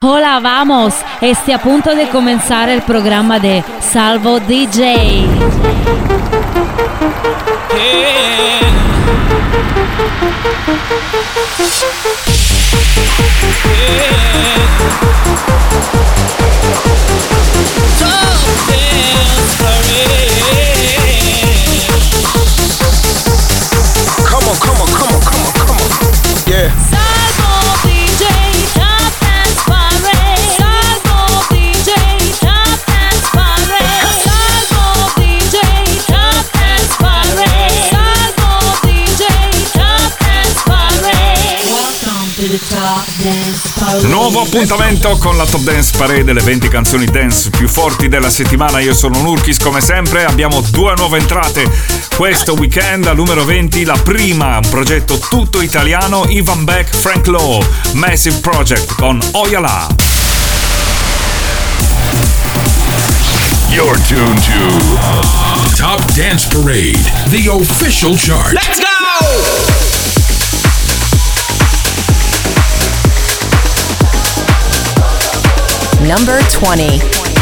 Hola, vamos! Este a punto di cominciare il programma di Salvo DJ. Come on, come on. nuovo appuntamento con la Top Dance Parade, le 20 canzoni dance più forti della settimana. Io sono Nurkis come sempre, abbiamo due nuove entrate questo weekend al numero 20, la prima, un progetto tutto italiano, Ivan Beck, Frank Law, Massive Project con Oyala. You're tuned to Top Dance Parade, the official chart. Let's go! number 20.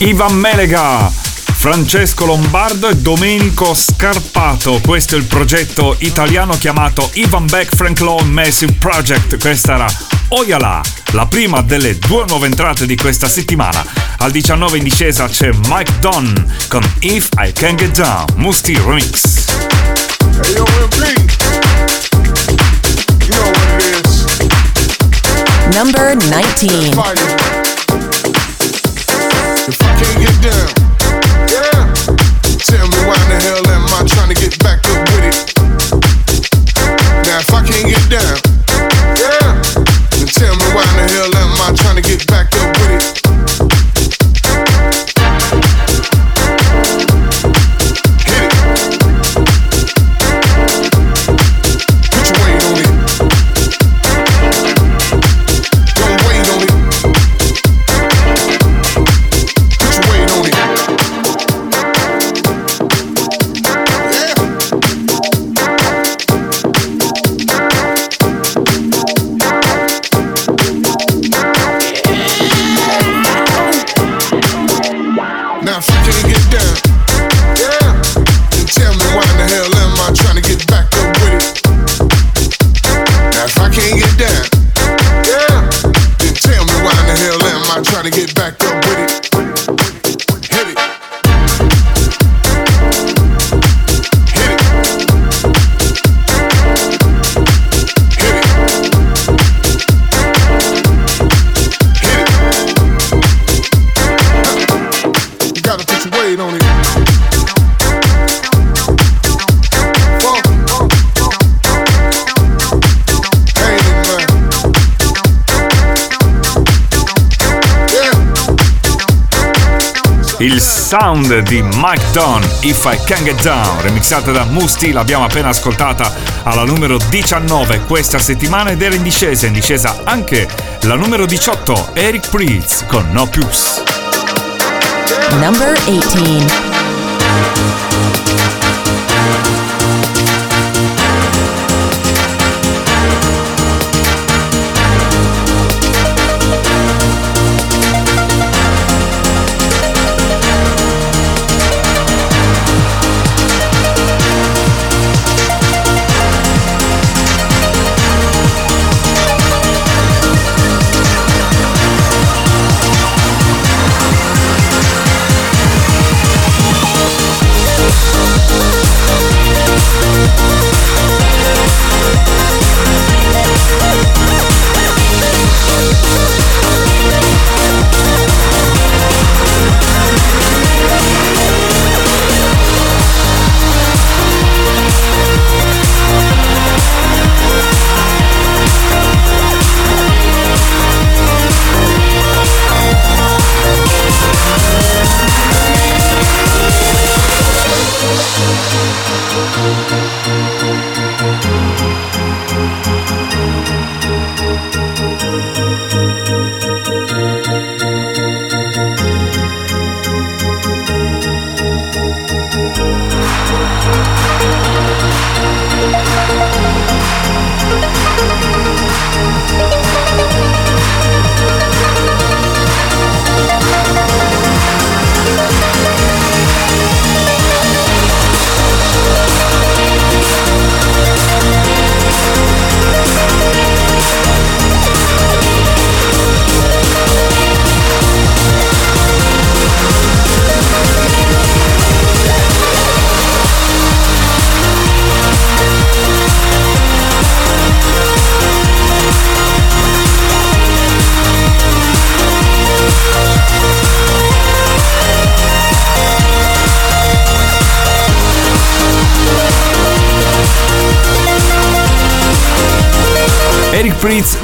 Ivan Melega, Francesco Lombardo e Domenico Scarpato. Questo è il progetto italiano chiamato Ivan Beck Frank Law Massive Project. Questa era Oyala, la prima delle due nuove entrate di questa settimana. Al 19 in discesa c'è Mike Dunn con If I Can Get Down, Musty Remix. Number 19. if I can't get down. Yeah. Tell me why in the hell am I get back up with it? Now if I can't get down, yeah. Then tell me why in the hell am I get back up down. Sound di Mike Don, If I Can Get Down, remixata da Musti, l'abbiamo appena ascoltata alla numero 19 questa settimana ed era in discesa, in discesa anche la numero 18, Eric Priest con No Plus. Number 18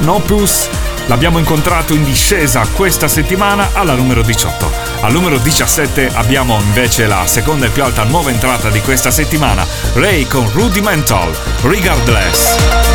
Nopus. L'abbiamo incontrato in discesa questa settimana alla numero 18. Al numero 17 abbiamo invece la seconda e più alta nuova entrata di questa settimana, Ray con Rudimental, Regardless.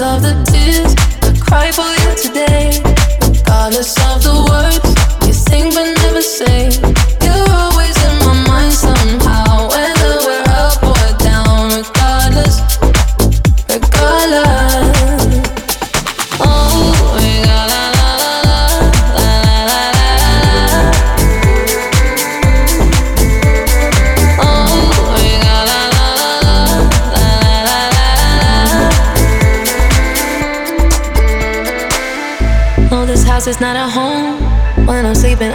of the tears I cry for you today, regardless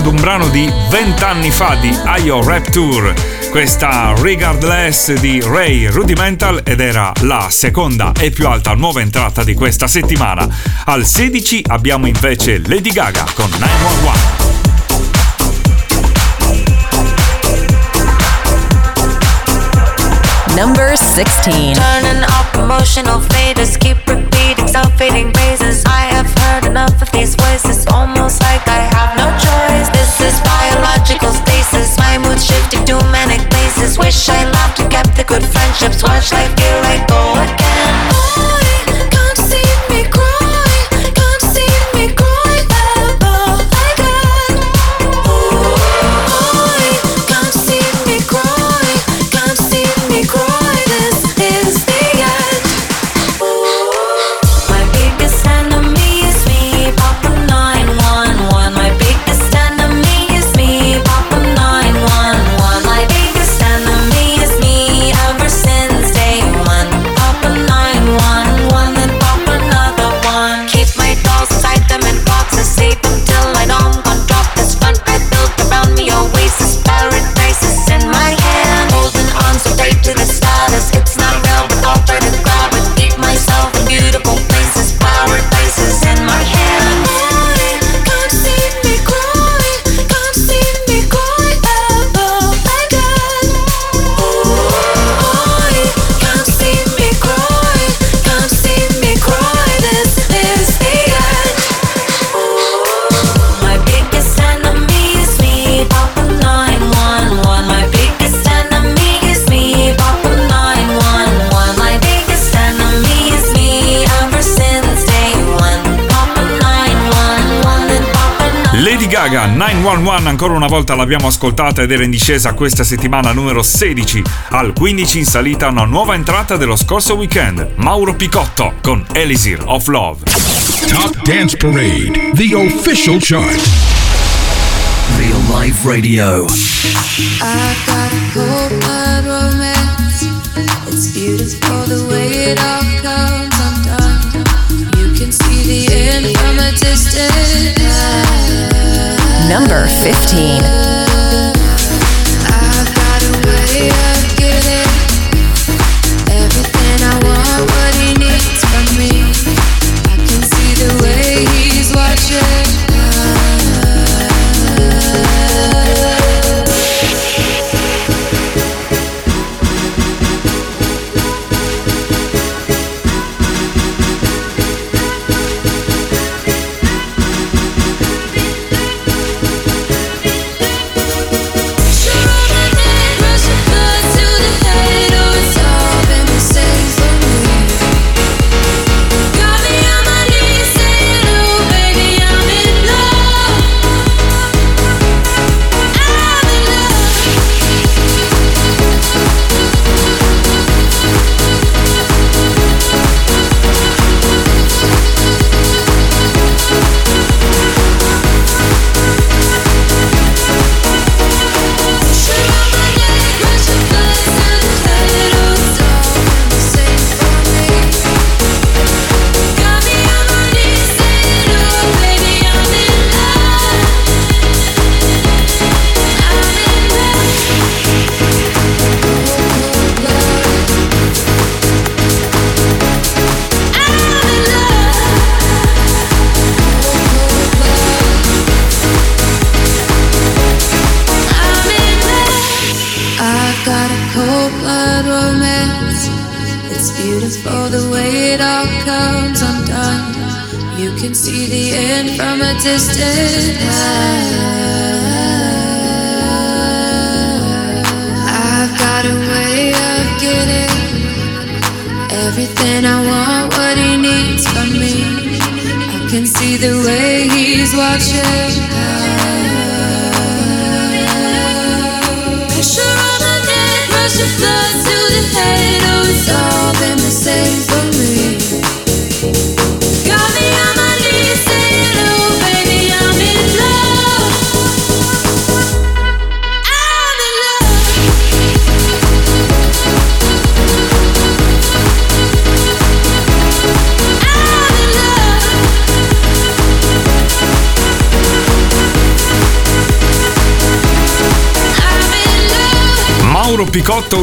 ad un brano di 20 anni fa di IO Rap Tour. Questa Regardless di Ray Rudimental ed era la seconda e più alta nuova entrata di questa settimana. Al 16 abbiamo invece Lady Gaga con 911. number 16. Turning up emotional faders, keep repeating self-fading phrases. I have heard enough of these voices, almost like no choice. This is biological stasis. My mood shifting to manic places. Wish I loved and kept the good friendships. Watch life here I go again. Gaga 911 ancora una volta l'abbiamo ascoltata ed era in discesa questa settimana numero 16 al 15 in salita una nuova entrata dello scorso weekend Mauro Picotto con Elisir of Love Top Dance Parade The Official Chart Real Life Radio I got a good blood romance It's beautiful the way it all comes undone You can see the end from a distance number 15.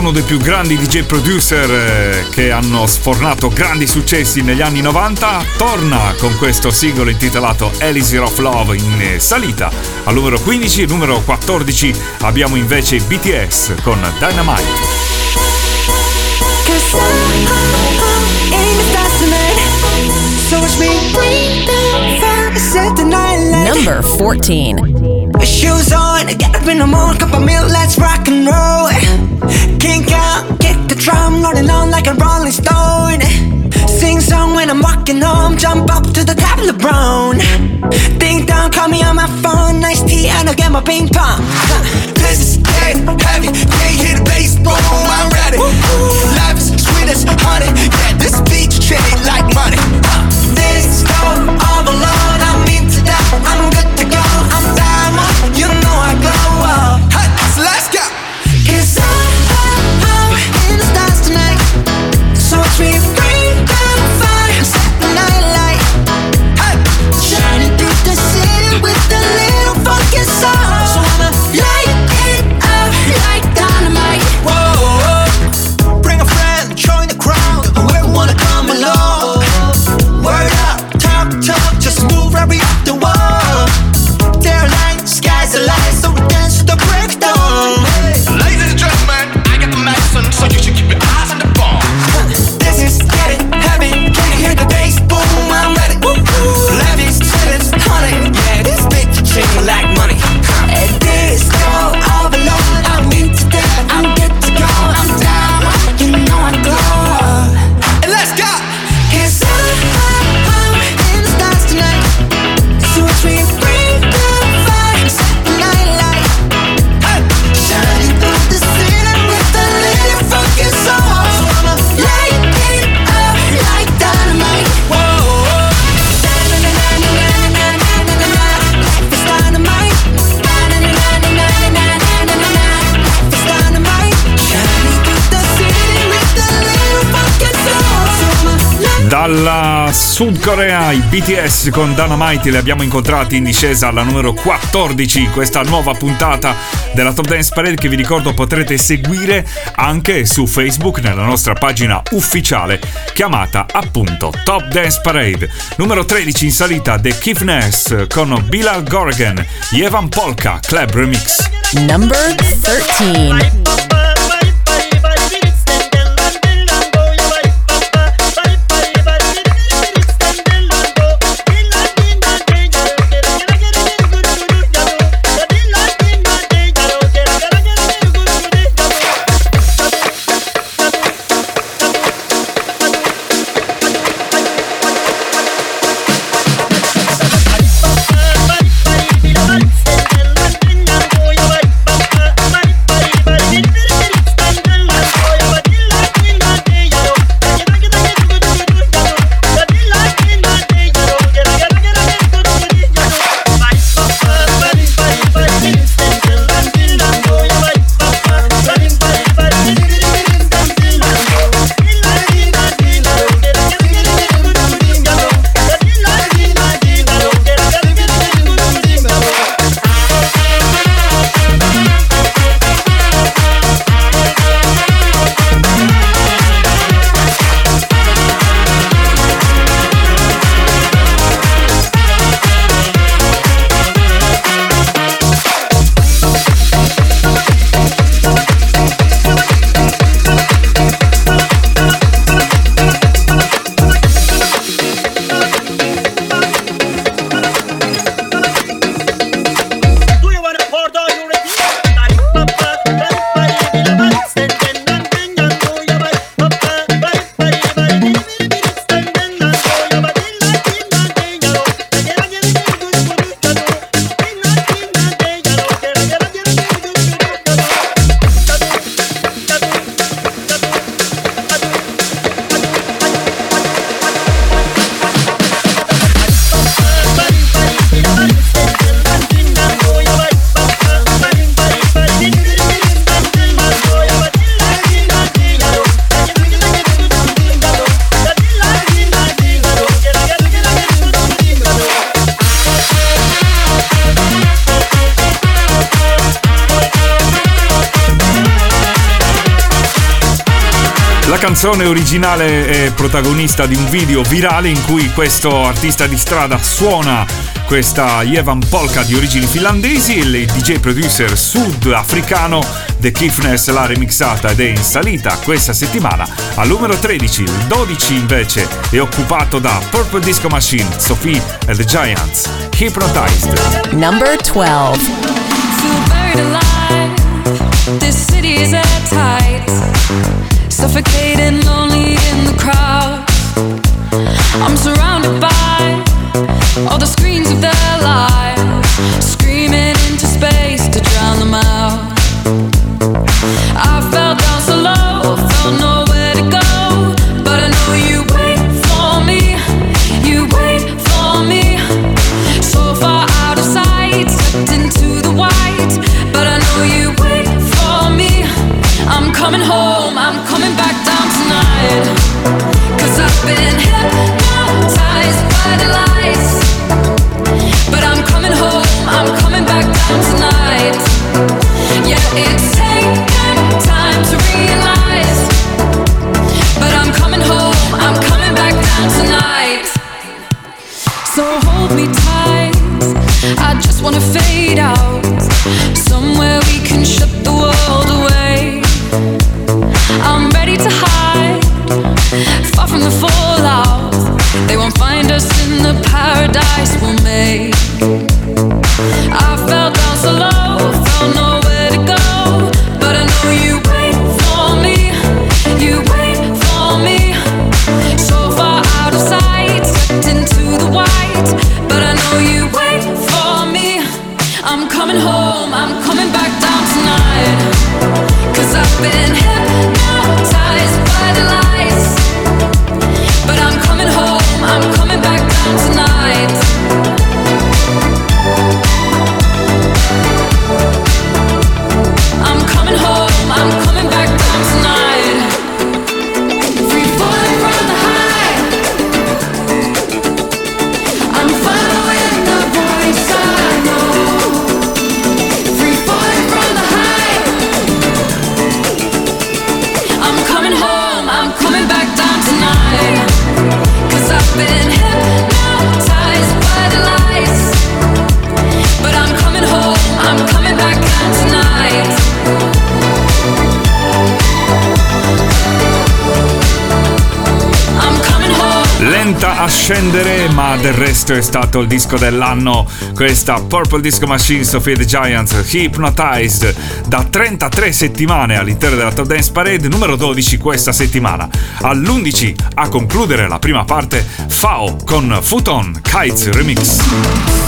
uno dei più grandi DJ producer eh, che hanno sfornato grandi successi negli anni 90, torna con questo singolo intitolato Elixir of Love in eh, salita al numero 15, numero 14 abbiamo invece BTS con Dynamite. Number 14 shoes on, get up in the morning, cup of milk, let's rock and roll. Kink out, kick the drum, rolling on like a rolling stone. Sing song when I'm walking home, jump up to the top of the brown. Ding dong, call me on my phone, nice tea, and I'll get my ping pong. This is dead heavy, can't hear the bass, boom, I'm ready. Life is sweet as honey, yeah, this beach chain like money. Sud Corea, i BTS con Dana Mighty li abbiamo incontrati in discesa alla numero 14 in questa nuova puntata della Top Dance Parade che vi ricordo potrete seguire anche su Facebook nella nostra pagina ufficiale chiamata appunto Top Dance Parade. Numero 13 in salita The Keith Ness con Bilal Gorgan, Evan Polka Club Remix. Number 13 originale è protagonista di un video virale in cui questo artista di strada suona questa Yevan Polka di origini finlandesi e il DJ producer sudafricano The Kiffness l'ha remixata ed è in salita questa settimana al numero 13. Il 12 invece è occupato da Purple Disco Machine, Sophie and the Giants, Hypnotized. Number 12. city is at suffocating, lonely in the crowd. I'm surrounded by all the screens of their lives. tonight. Yeah, it's. tonight scendere, ma del resto è stato il disco dell'anno. Questa Purple Disco Machine Sophie the Giants Hypnotized da 33 settimane all'interno della Top Dance Parade numero 12 questa settimana. All'11 a concludere la prima parte FAO con Futon Kites Remix.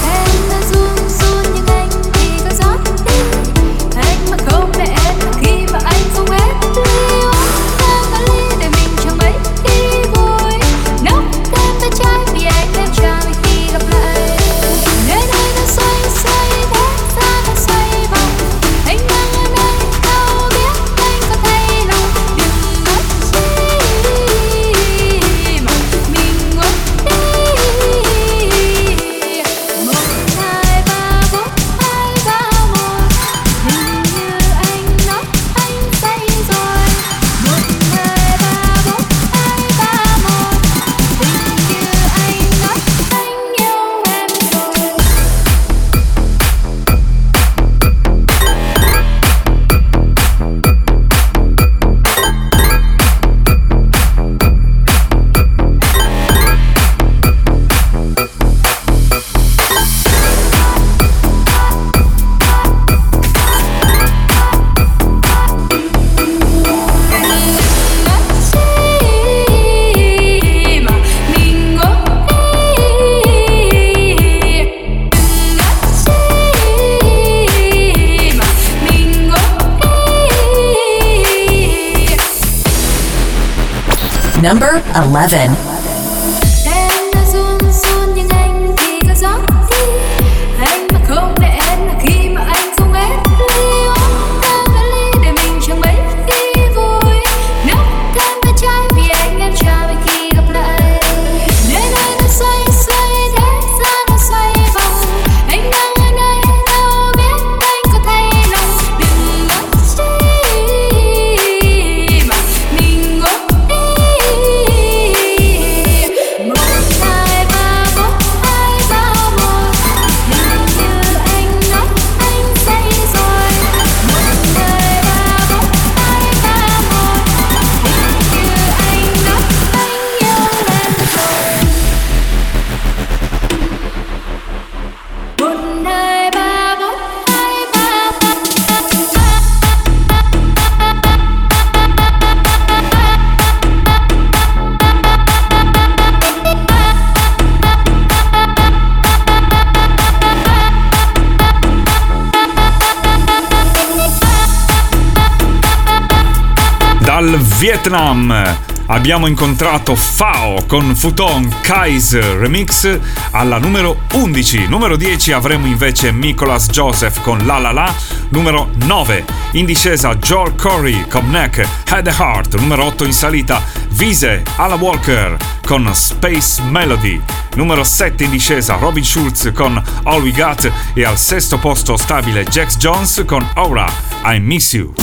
dal Vietnam. Abbiamo incontrato Fao con Futon Kaiser Remix alla numero 11. Numero 10 avremo invece Nicholas Joseph con La La La. Numero 9 in discesa Joel Corey con Neck Head Heart. Numero 8 in salita Vise Alla Walker con Space Melody. Numero 7 in discesa Robin Schulz con All We Got e al sesto posto stabile Jax Jones con Aura I Miss You.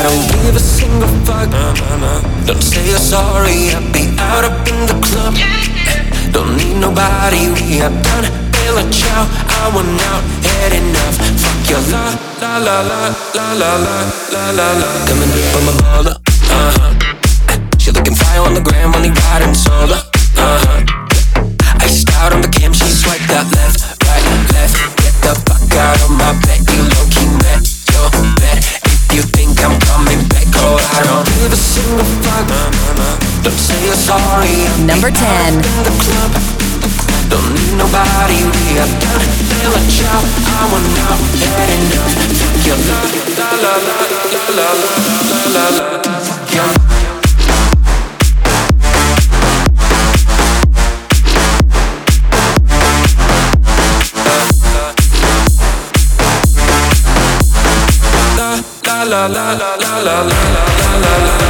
I don't give a single fuck. Nah, nah, nah. Don't say you're sorry, I'll be out up in the club. Don't need nobody, we are done. Bill a chow, I want out, had enough. Fuck your la, la, la, la, la, la, la, la, la, la. Come on my baller, uh huh. She looking fire on the gram, only riding solo, uh huh. I start on the cam, she swiped that left, right, left. Number 10. Don't need nobody, we done. Feel a job, I want Fuck your love, la la la la la la la. Fuck your la la la la la la la la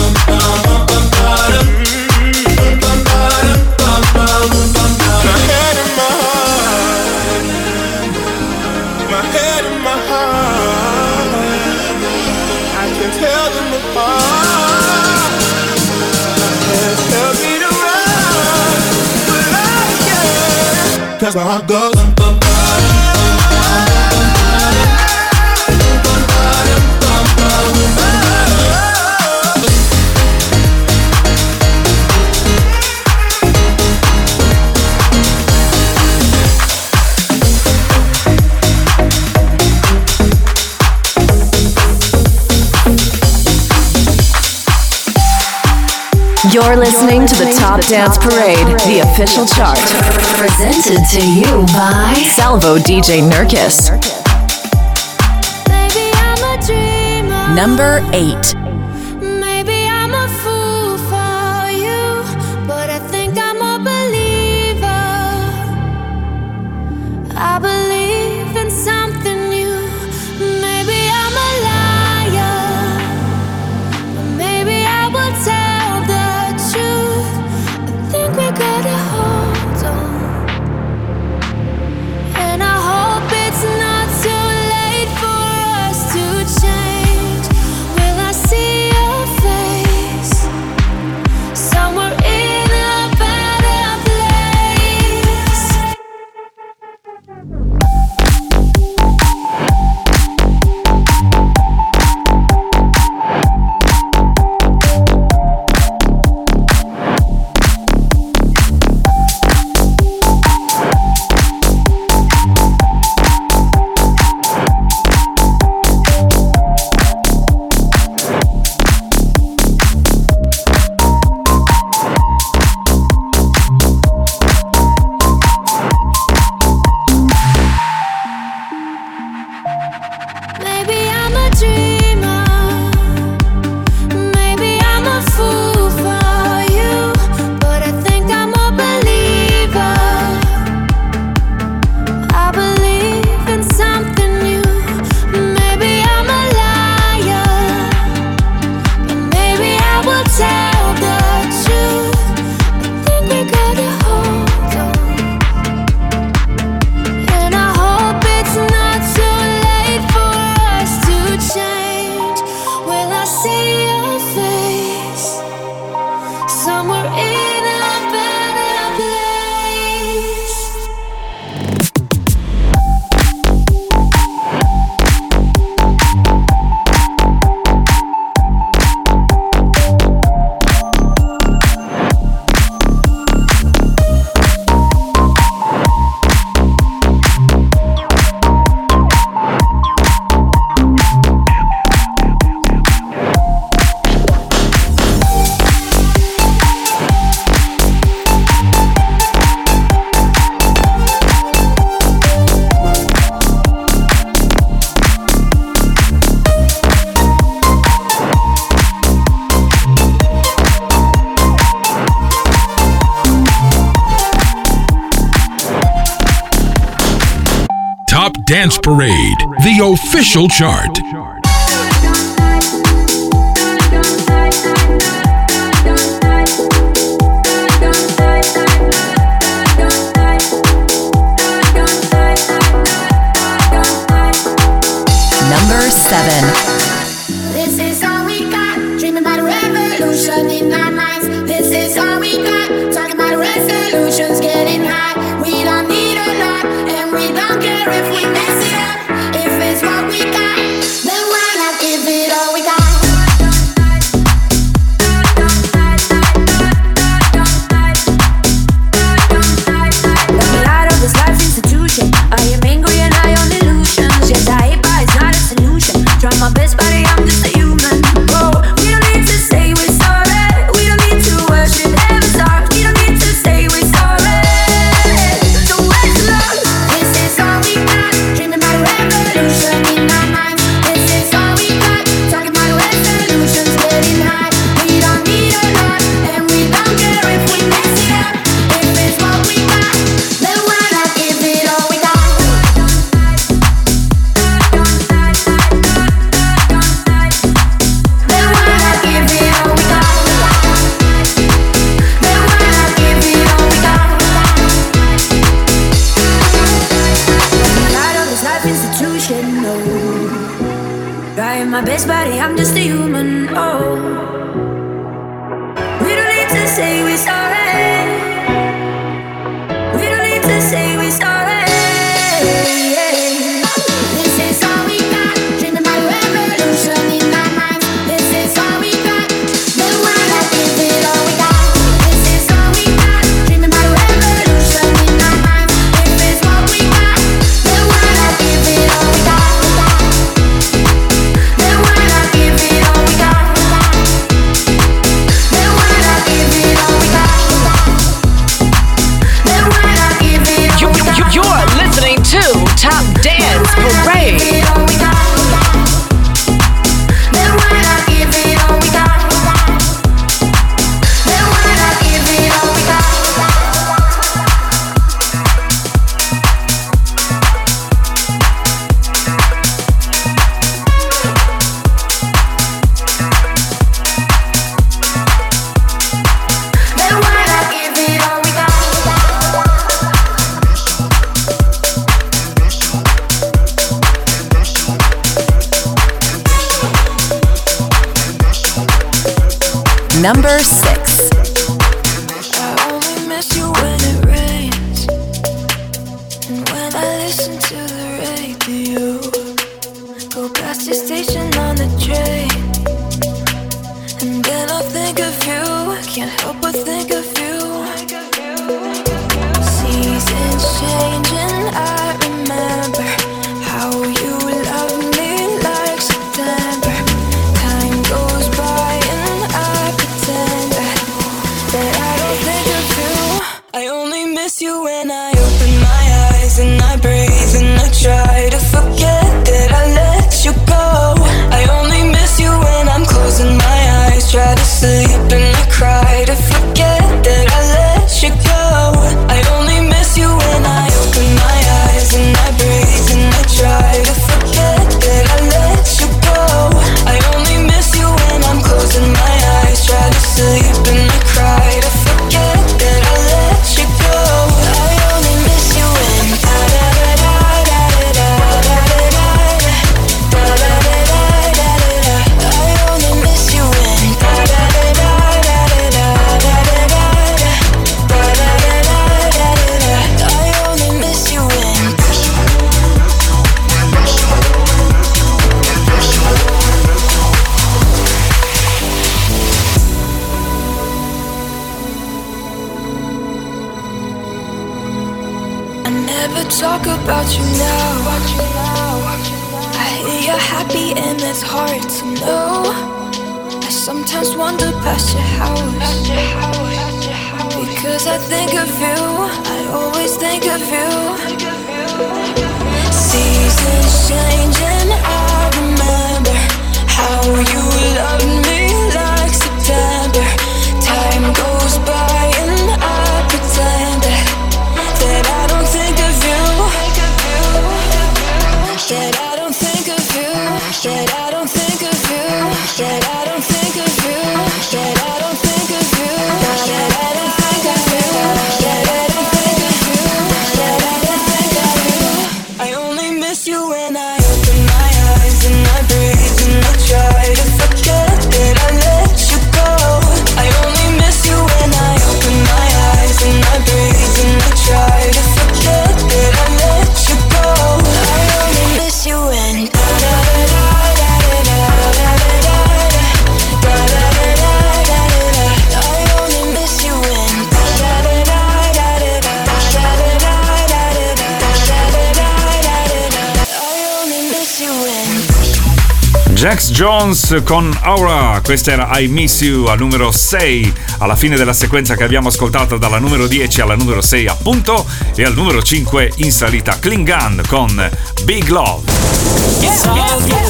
that's where I You're listening to the Top Dance Parade, the official chart. Presented to you by Salvo DJ Nurkis. Number 8. Social chart. Jax Jones con Aura, questa era I Miss You al numero 6, alla fine della sequenza che abbiamo ascoltato dalla numero 10 alla numero 6 appunto, e al numero 5 in salita Klingan con Big Love. Yeah, yeah.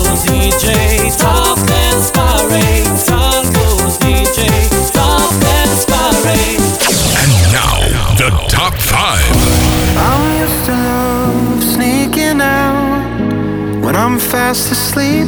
And now the top 5. love to out when I'm fast asleep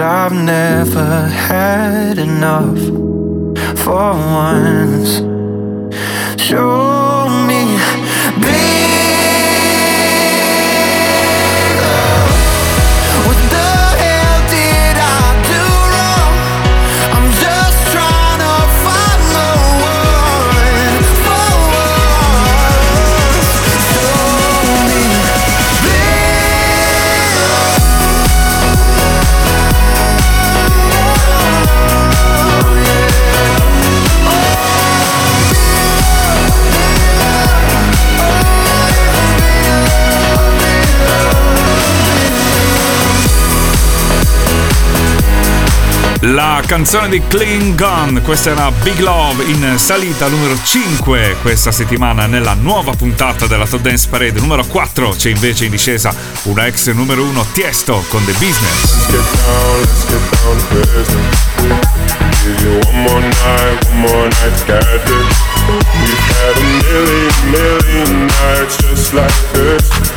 i I've never had enough for once. Sure. la canzone di Clean Gun, questa era Big Love in salita numero 5 questa settimana nella nuova puntata della Top Dance Parade numero 4 c'è invece in discesa una ex numero 1 Tiesto con The Business Let's get down, let's get down to Give you one more night, one more night to We've had a million, million nights just like this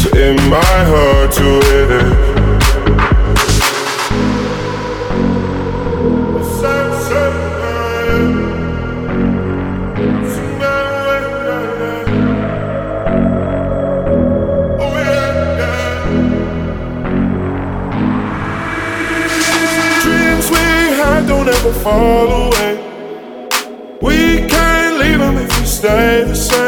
So in my heart to hit it. Don't ever fall away. We can't leave them if we stay the same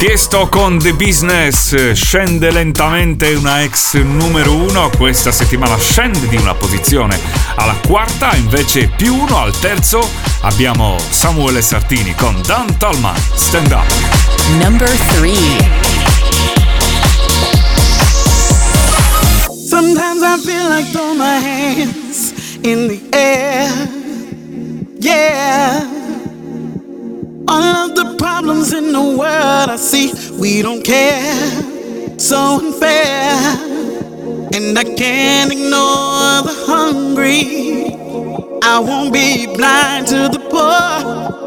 Tiesto con The Business scende lentamente una ex numero uno, questa settimana scende di una posizione alla quarta, invece più uno al terzo abbiamo Samuele Sartini con Dan Talman, Stand Up. Number 3 Sometimes I feel like throwing my hands in the air. Yeah. All of the problems in the world I see, we don't care. So unfair. And I can't ignore the hungry. I won't be blind to the poor.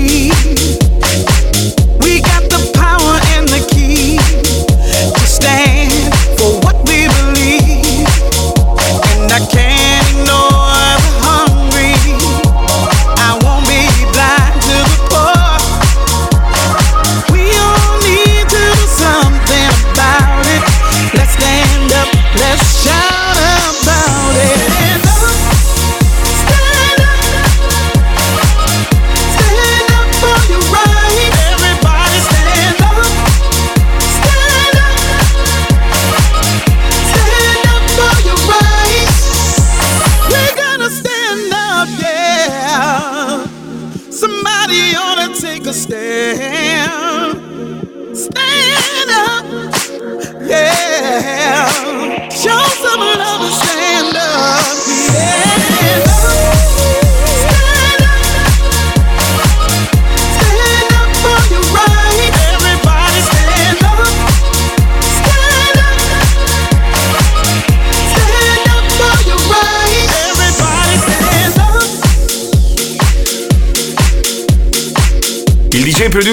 자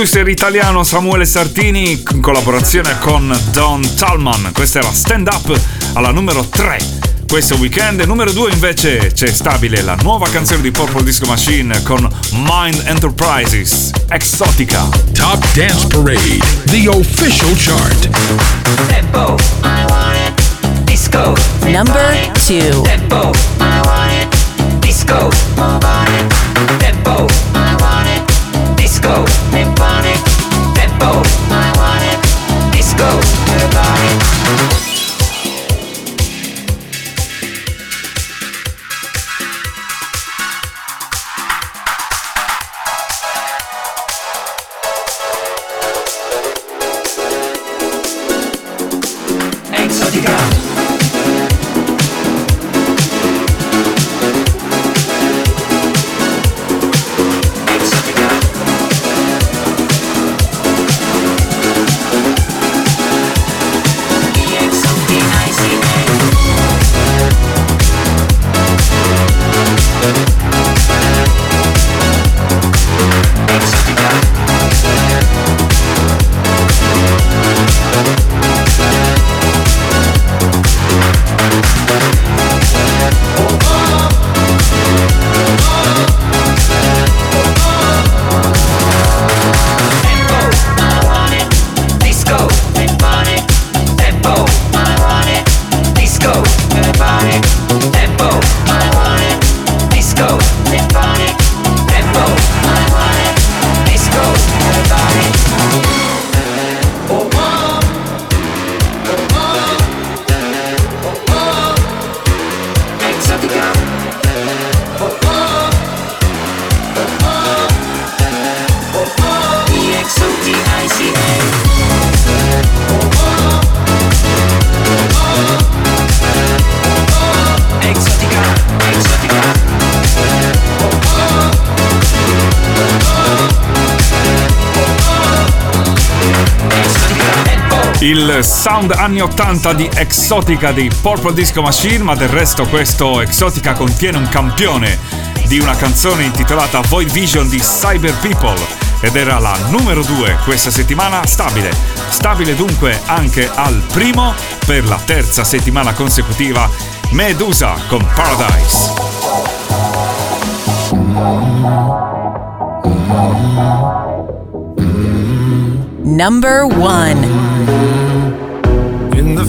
producer italiano Samuele Sartini in collaborazione con Don Talman. Questa era Stand Up alla numero 3 questo weekend. Numero 2 invece c'è stabile la nuova canzone di Purple Disco Machine con Mind Enterprises, Exotica. Top Dance Parade, the official chart. Tempo, I want it. Disco. Number 2. Tempo, I want it. Disco. Tempo, I want it. Disco. Symphonic Tempo sound anni 80 di Exotica di Purple Disco Machine, ma del resto questo Exotica contiene un campione di una canzone intitolata Void Vision di Cyber People ed era la numero 2 questa settimana stabile. Stabile dunque anche al primo per la terza settimana consecutiva Medusa con Paradise. Number 1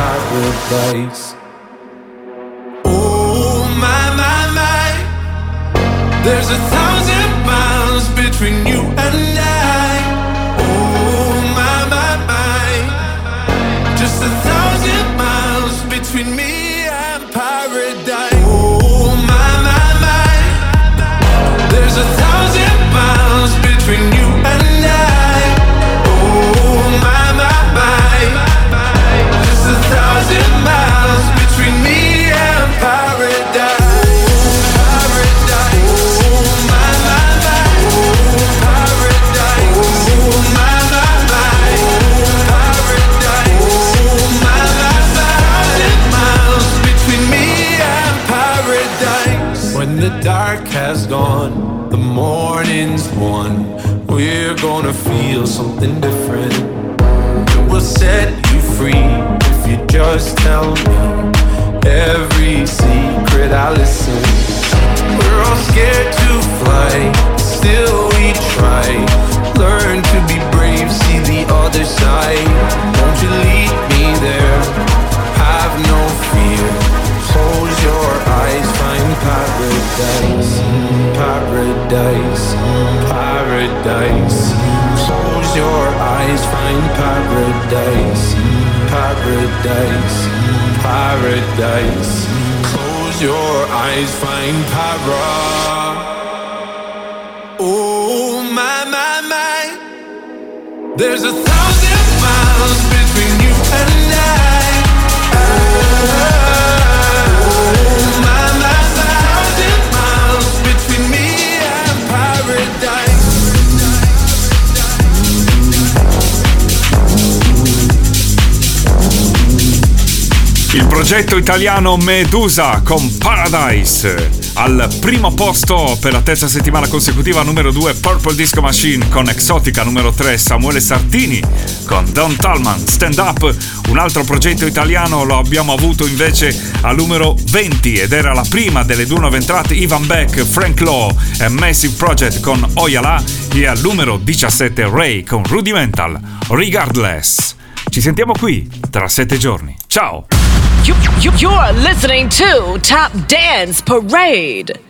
paradise. Oh my my my, there's a thousand miles between you and I. gonna feel something different. It will set you free. progetto italiano Medusa con Paradise. Al primo posto per la terza settimana consecutiva numero 2 Purple Disco Machine con Exotica, numero 3 Samuele Sartini con Don Talman Stand Up. Un altro progetto italiano lo abbiamo avuto invece al numero 20 ed era la prima delle due nuove entrate Ivan Beck, Frank Law e Massive Project con Oyala e al numero 17 Ray con Rudimental Regardless. Ci sentiamo qui tra sette giorni. Ciao! You, you, you're listening to Top Dance Parade.